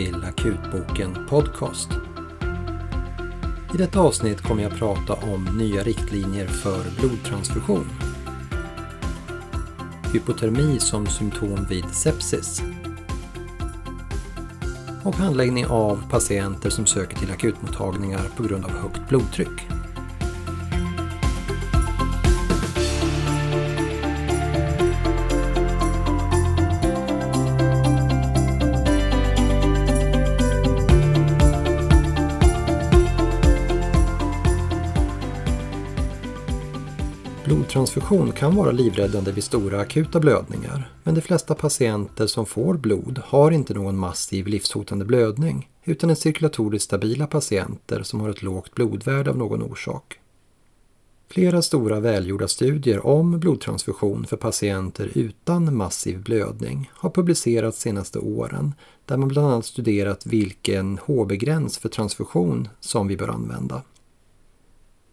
till Akutboken Podcast. I detta avsnitt kommer jag prata om nya riktlinjer för blodtransfusion. Hypotermi som symptom vid sepsis. Och handläggning av patienter som söker till akutmottagningar på grund av högt blodtryck. Blodtransfusion kan vara livräddande vid stora akuta blödningar, men de flesta patienter som får blod har inte någon massiv livshotande blödning, utan är cirkulatoriskt stabila patienter som har ett lågt blodvärde av någon orsak. Flera stora välgjorda studier om blodtransfusion för patienter utan massiv blödning har publicerats senaste åren där man bland annat studerat vilken HB-gräns för transfusion som vi bör använda.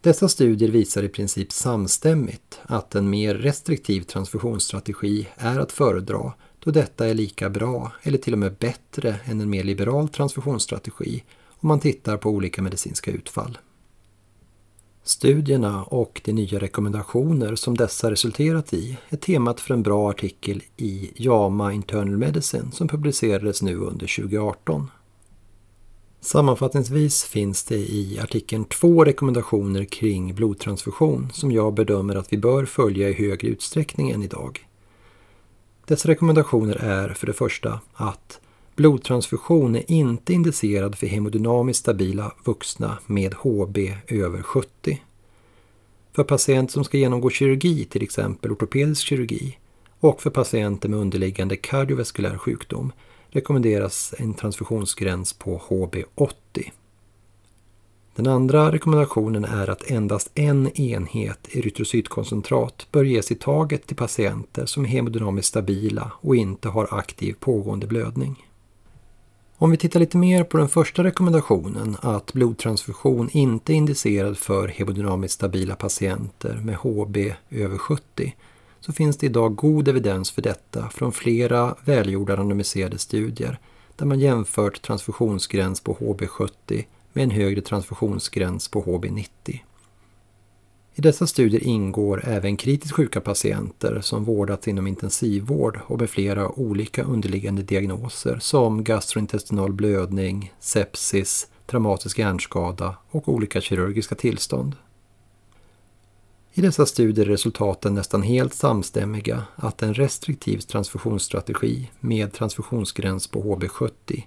Dessa studier visar i princip samstämmigt att en mer restriktiv transfusionsstrategi är att föredra då detta är lika bra eller till och med bättre än en mer liberal transfusionsstrategi om man tittar på olika medicinska utfall. Studierna och de nya rekommendationer som dessa resulterat i är temat för en bra artikel i JAMA Internal Medicine som publicerades nu under 2018. Sammanfattningsvis finns det i artikeln två rekommendationer kring blodtransfusion som jag bedömer att vi bör följa i högre utsträckning än idag. Dessa rekommendationer är för det första att blodtransfusion är inte indicerad för hemodynamiskt stabila vuxna med HB över 70. För patienter som ska genomgå kirurgi, till exempel ortopedisk kirurgi, och för patienter med underliggande kardiovaskulär sjukdom rekommenderas en transfusionsgräns på HB80. Den andra rekommendationen är att endast en enhet erytrocytkoncentrat bör ges i taget till patienter som är hemodynamiskt stabila och inte har aktiv pågående blödning. Om vi tittar lite mer på den första rekommendationen, att blodtransfusion inte är indicerad för hemodynamiskt stabila patienter med HB över 70, så finns det idag god evidens för detta från flera välgjorda randomiserade studier där man jämfört transfusionsgräns på HB70 med en högre transfusionsgräns på HB90. I dessa studier ingår även kritiskt sjuka patienter som vårdats inom intensivvård och med flera olika underliggande diagnoser som gastrointestinal blödning, sepsis, traumatisk hjärnskada och olika kirurgiska tillstånd. I dessa studier är resultaten nästan helt samstämmiga att en restriktiv transfusionsstrategi med transfusionsgräns på HB70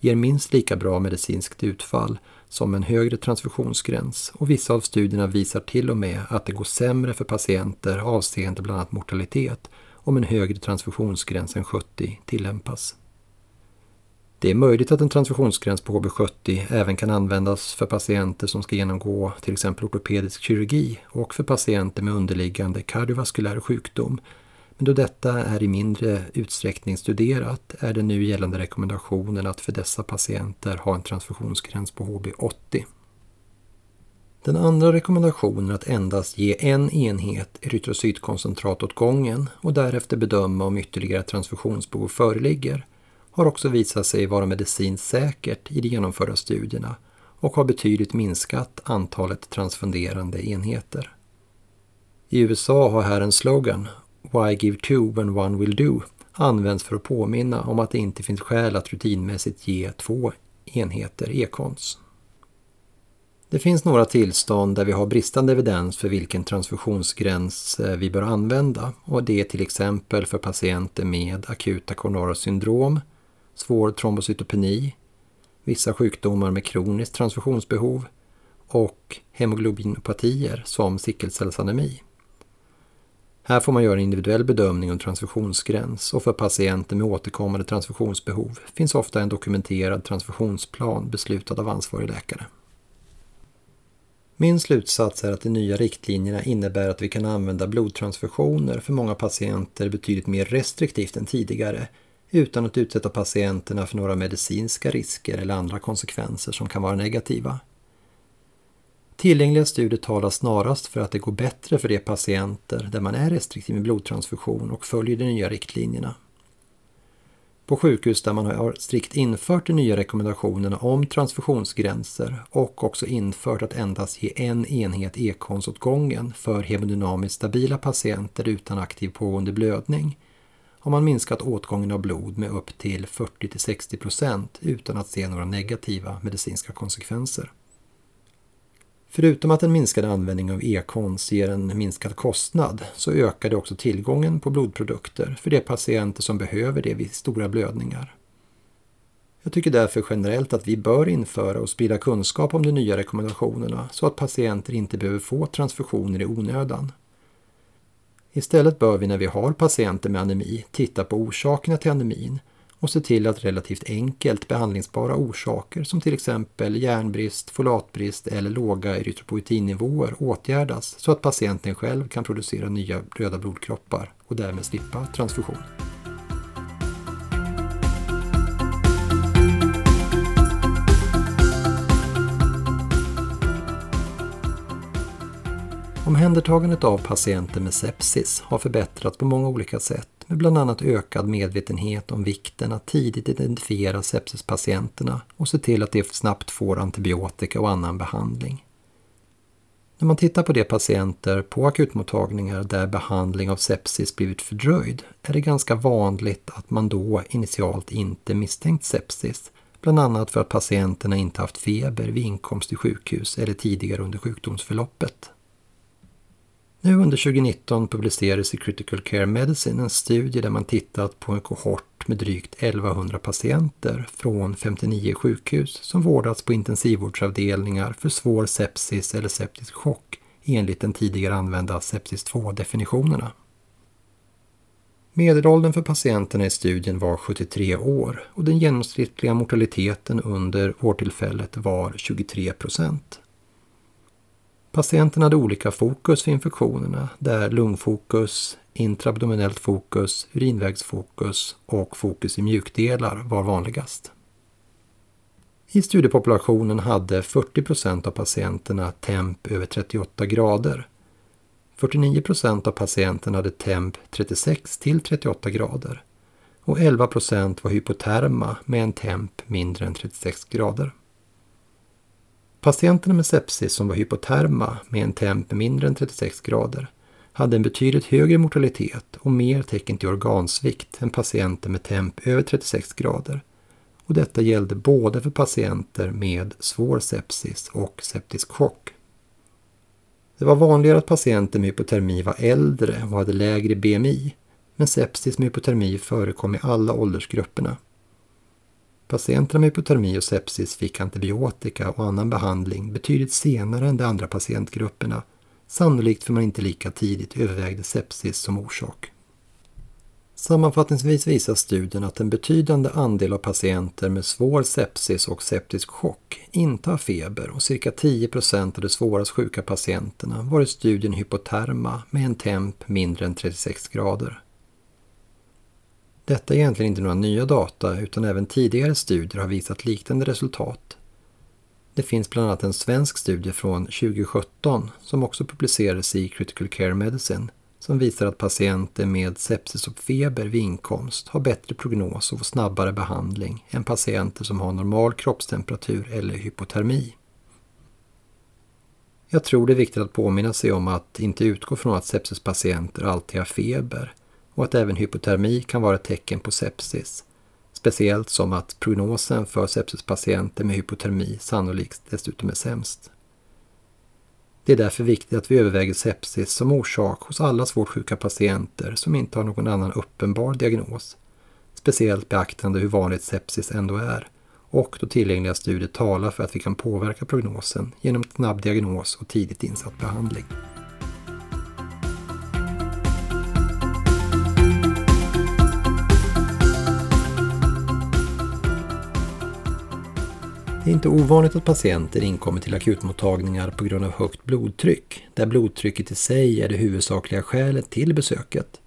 ger minst lika bra medicinskt utfall som en högre transfusionsgräns och vissa av studierna visar till och med att det går sämre för patienter avseende bland annat mortalitet om en högre transfusionsgräns än 70 tillämpas. Det är möjligt att en transfusionsgräns på HB70 även kan användas för patienter som ska genomgå till exempel ortopedisk kirurgi och för patienter med underliggande kardiovaskulär sjukdom. Men då detta är i mindre utsträckning studerat är den nu gällande rekommendationen att för dessa patienter ha en transfusionsgräns på HB80. Den andra rekommendationen är att endast ge en enhet erytrocytkoncentrat åt gången och därefter bedöma om ytterligare transfusionsbehov föreligger har också visat sig vara medicinskt säkert i de genomförda studierna och har betydligt minskat antalet transfunderande enheter. I USA har här en slogan “Why give two when one will do” använts för att påminna om att det inte finns skäl att rutinmässigt ge två enheter ekons. Det finns några tillstånd där vi har bristande evidens för vilken transfusionsgräns eh, vi bör använda och det är till exempel för patienter med akuta koronara syndrom, svår trombocytopeni, vissa sjukdomar med kroniskt transfusionsbehov och hemoglobinopatier som sickelcellsanemi. Här får man göra en individuell bedömning om transfusionsgräns och för patienter med återkommande transfusionsbehov finns ofta en dokumenterad transfusionsplan beslutad av ansvarig läkare. Min slutsats är att de nya riktlinjerna innebär att vi kan använda blodtransfusioner för många patienter betydligt mer restriktivt än tidigare utan att utsätta patienterna för några medicinska risker eller andra konsekvenser som kan vara negativa. Tillgängliga studier talar snarast för att det går bättre för de patienter där man är restriktiv med blodtransfusion och följer de nya riktlinjerna. På sjukhus där man har strikt infört de nya rekommendationerna om transfusionsgränser och också infört att endast ge en enhet ekons åt gången för hemodynamiskt stabila patienter utan aktiv pågående blödning har man minskat åtgången av blod med upp till 40-60% utan att se några negativa medicinska konsekvenser. Förutom att en minskad användning av e-kons ger en minskad kostnad så ökar det också tillgången på blodprodukter för de patienter som behöver det vid stora blödningar. Jag tycker därför generellt att vi bör införa och sprida kunskap om de nya rekommendationerna så att patienter inte behöver få transfusioner i onödan. Istället bör vi när vi har patienter med anemi titta på orsakerna till anemin och se till att relativt enkelt behandlingsbara orsaker som till exempel järnbrist, folatbrist eller låga erytropoetinnivåer åtgärdas så att patienten själv kan producera nya röda blodkroppar och därmed slippa transfusion. Omhändertagandet av patienter med sepsis har förbättrats på många olika sätt med bland annat ökad medvetenhet om vikten att tidigt identifiera sepsispatienterna och se till att de snabbt får antibiotika och annan behandling. När man tittar på de patienter på akutmottagningar där behandling av sepsis blivit fördröjd är det ganska vanligt att man då initialt inte misstänkt sepsis, bland annat för att patienterna inte haft feber vid inkomst till sjukhus eller tidigare under sjukdomsförloppet. Nu under 2019 publicerades i Critical Care Medicine en studie där man tittat på en kohort med drygt 1100 patienter från 59 sjukhus som vårdats på intensivvårdsavdelningar för svår sepsis eller septisk chock enligt den tidigare använda sepsis 2-definitionerna. Medelåldern för patienterna i studien var 73 år och den genomsnittliga mortaliteten under vårdtillfället var 23 procent. Patienten hade olika fokus för infektionerna där lungfokus, intraabdominellt fokus, urinvägsfokus och fokus i mjukdelar var vanligast. I studiepopulationen hade 40 procent av patienterna temp över 38 grader. 49 procent av patienterna hade temp 36 till 38 grader och 11 procent var hypoterma med en temp mindre än 36 grader. Patienterna med sepsis som var hypoterma med en temp mindre än 36 grader hade en betydligt högre mortalitet och mer tecken till organsvikt än patienter med temp över 36 grader. Och detta gällde både för patienter med svår sepsis och septisk chock. Det var vanligare att patienter med hypotermi var äldre och hade lägre BMI, men sepsis med hypotermi förekom i alla åldersgrupperna. Patienterna med hypotermi och sepsis fick antibiotika och annan behandling betydligt senare än de andra patientgrupperna, sannolikt för man inte lika tidigt övervägde sepsis som orsak. Sammanfattningsvis visar studien att en betydande andel av patienter med svår sepsis och septisk chock inte har feber och cirka 10% av de svårast sjuka patienterna var i studien hypoterma med en temp mindre än 36 grader. Detta är egentligen inte några nya data utan även tidigare studier har visat liknande resultat. Det finns bland annat en svensk studie från 2017 som också publicerades i Critical Care Medicine som visar att patienter med sepsis och feber vid inkomst har bättre prognos och får snabbare behandling än patienter som har normal kroppstemperatur eller hypotermi. Jag tror det är viktigt att påminna sig om att inte utgå från att sepsispatienter alltid har feber och att även hypotermi kan vara ett tecken på sepsis. Speciellt som att prognosen för sepsispatienter med hypotermi sannolikt dessutom är sämst. Det är därför viktigt att vi överväger sepsis som orsak hos alla svårt sjuka patienter som inte har någon annan uppenbar diagnos. Speciellt beaktande hur vanligt sepsis ändå är och då tillgängliga studier talar för att vi kan påverka prognosen genom snabb diagnos och tidigt insatt behandling. Det är inte ovanligt att patienter inkommer till akutmottagningar på grund av högt blodtryck, där blodtrycket i sig är det huvudsakliga skälet till besöket.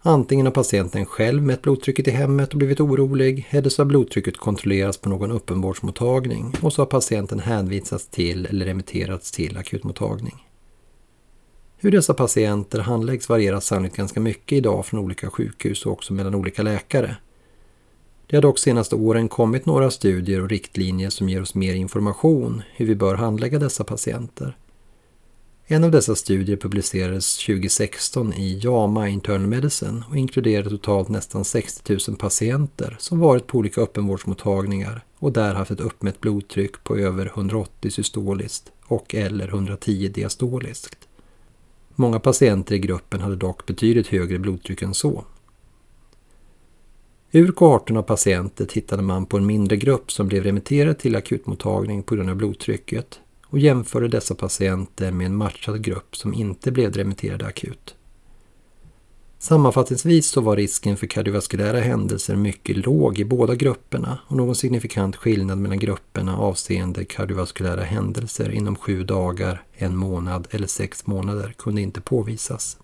Antingen har patienten själv mätt blodtrycket i hemmet och blivit orolig, eller så har blodtrycket kontrollerats på någon öppenvårdsmottagning och så har patienten hänvisats till eller remitterats till akutmottagning. Hur dessa patienter handläggs varierar sannolikt ganska mycket idag från olika sjukhus och också mellan olika läkare. Det har dock senaste åren kommit några studier och riktlinjer som ger oss mer information hur vi bör handlägga dessa patienter. En av dessa studier publicerades 2016 i JAMA Internal Medicine och inkluderade totalt nästan 60 000 patienter som varit på olika öppenvårdsmottagningar och där haft ett uppmätt blodtryck på över 180 systoliskt och eller 110 diastoliskt. Många patienter i gruppen hade dock betydligt högre blodtryck än så. Ur kohorten av patienter tittade man på en mindre grupp som blev remitterad till akutmottagning på grund av blodtrycket och jämförde dessa patienter med en matchad grupp som inte blev remitterade akut. Sammanfattningsvis så var risken för kardiovaskulära händelser mycket låg i båda grupperna och någon signifikant skillnad mellan grupperna avseende kardiovaskulära händelser inom sju dagar, en månad eller sex månader kunde inte påvisas.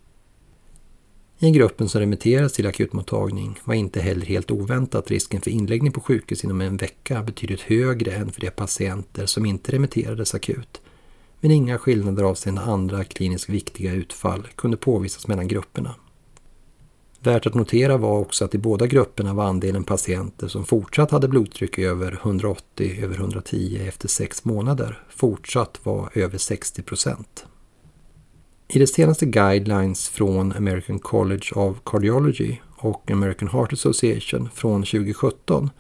I gruppen som remitterades till akutmottagning var inte heller helt oväntat risken för inläggning på sjukhus inom en vecka betydligt högre än för de patienter som inte remitterades akut. Men inga skillnader avseende andra kliniskt viktiga utfall kunde påvisas mellan grupperna. Värt att notera var också att i båda grupperna var andelen patienter som fortsatt hade blodtryck över 180 över 110 efter 6 månader fortsatt var över 60 procent. I de senaste guidelines från American College of Cardiology och American Heart Association från 2017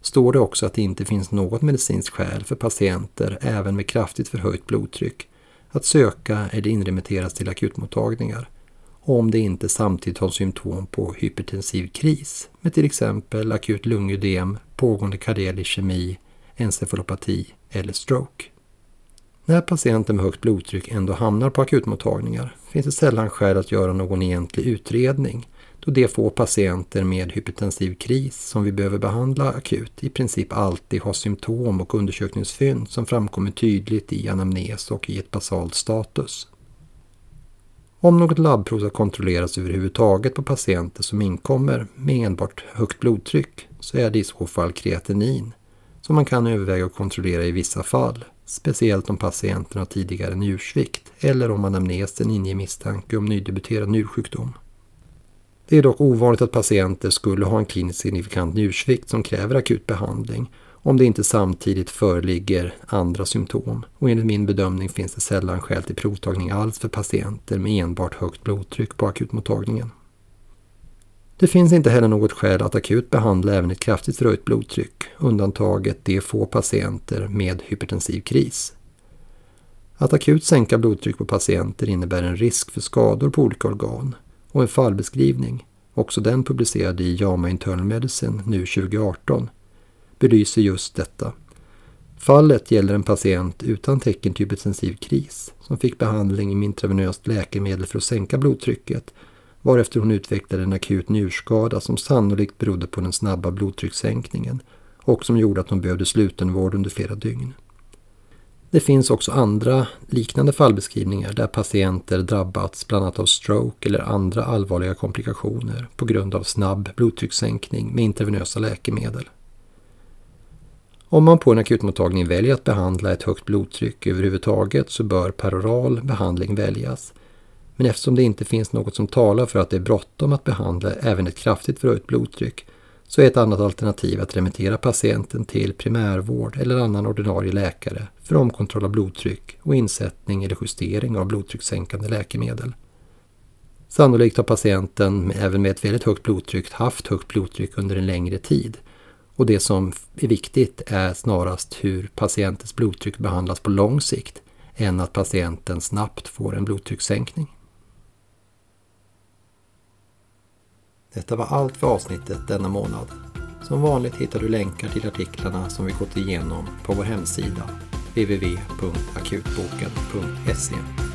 står det också att det inte finns något medicinskt skäl för patienter, även med kraftigt förhöjt blodtryck, att söka eller inremitteras till akutmottagningar om det inte samtidigt har symptom på hypertensiv kris med till exempel akut lungödem, pågående kardiell kemi, encefalopati eller stroke. När patienter med högt blodtryck ändå hamnar på akutmottagningar finns det sällan skäl att göra någon egentlig utredning då de få patienter med hypertensiv kris som vi behöver behandla akut i princip alltid har symptom och undersökningsfynd som framkommer tydligt i anamnes och i ett basalt status. Om något labbprov ska kontrolleras överhuvudtaget på patienter som inkommer med enbart högt blodtryck så är det i så fall kreatinin som man kan överväga att kontrollera i vissa fall speciellt om patienten har tidigare njursvikt eller om anamnesen inger misstanke om nydebuterad njursjukdom. Det är dock ovanligt att patienter skulle ha en kliniskt signifikant njursvikt som kräver akut behandling om det inte samtidigt föreligger andra symptom och enligt min bedömning finns det sällan skäl till provtagning alls för patienter med enbart högt blodtryck på akutmottagningen. Det finns inte heller något skäl att akut behandla även ett kraftigt förhöjt blodtryck, undantaget de få patienter med hypertensiv kris. Att akut sänka blodtryck på patienter innebär en risk för skador på olika organ och en fallbeskrivning, också den publicerad i JAMA Internal Medicine nu 2018, belyser just detta. Fallet gäller en patient utan tecken till hypertensiv kris som fick behandling med intravenöst läkemedel för att sänka blodtrycket varefter hon utvecklade en akut njurskada som sannolikt berodde på den snabba blodtryckssänkningen och som gjorde att hon behövde slutenvård under flera dygn. Det finns också andra liknande fallbeskrivningar där patienter drabbats bland annat av stroke eller andra allvarliga komplikationer på grund av snabb blodtryckssänkning med intravenösa läkemedel. Om man på en akutmottagning väljer att behandla ett högt blodtryck överhuvudtaget så bör peroral behandling väljas men eftersom det inte finns något som talar för att det är bråttom att behandla även ett kraftigt förhöjt blodtryck så är ett annat alternativ att remittera patienten till primärvård eller annan ordinarie läkare för omkontroll av blodtryck och insättning eller justering av blodtryckssänkande läkemedel. Sannolikt har patienten även med ett väldigt högt blodtryck haft högt blodtryck under en längre tid. Och det som är viktigt är snarast hur patientens blodtryck behandlas på lång sikt än att patienten snabbt får en blodtryckssänkning. Detta var allt för avsnittet denna månad. Som vanligt hittar du länkar till artiklarna som vi gått igenom på vår hemsida www.akutboken.se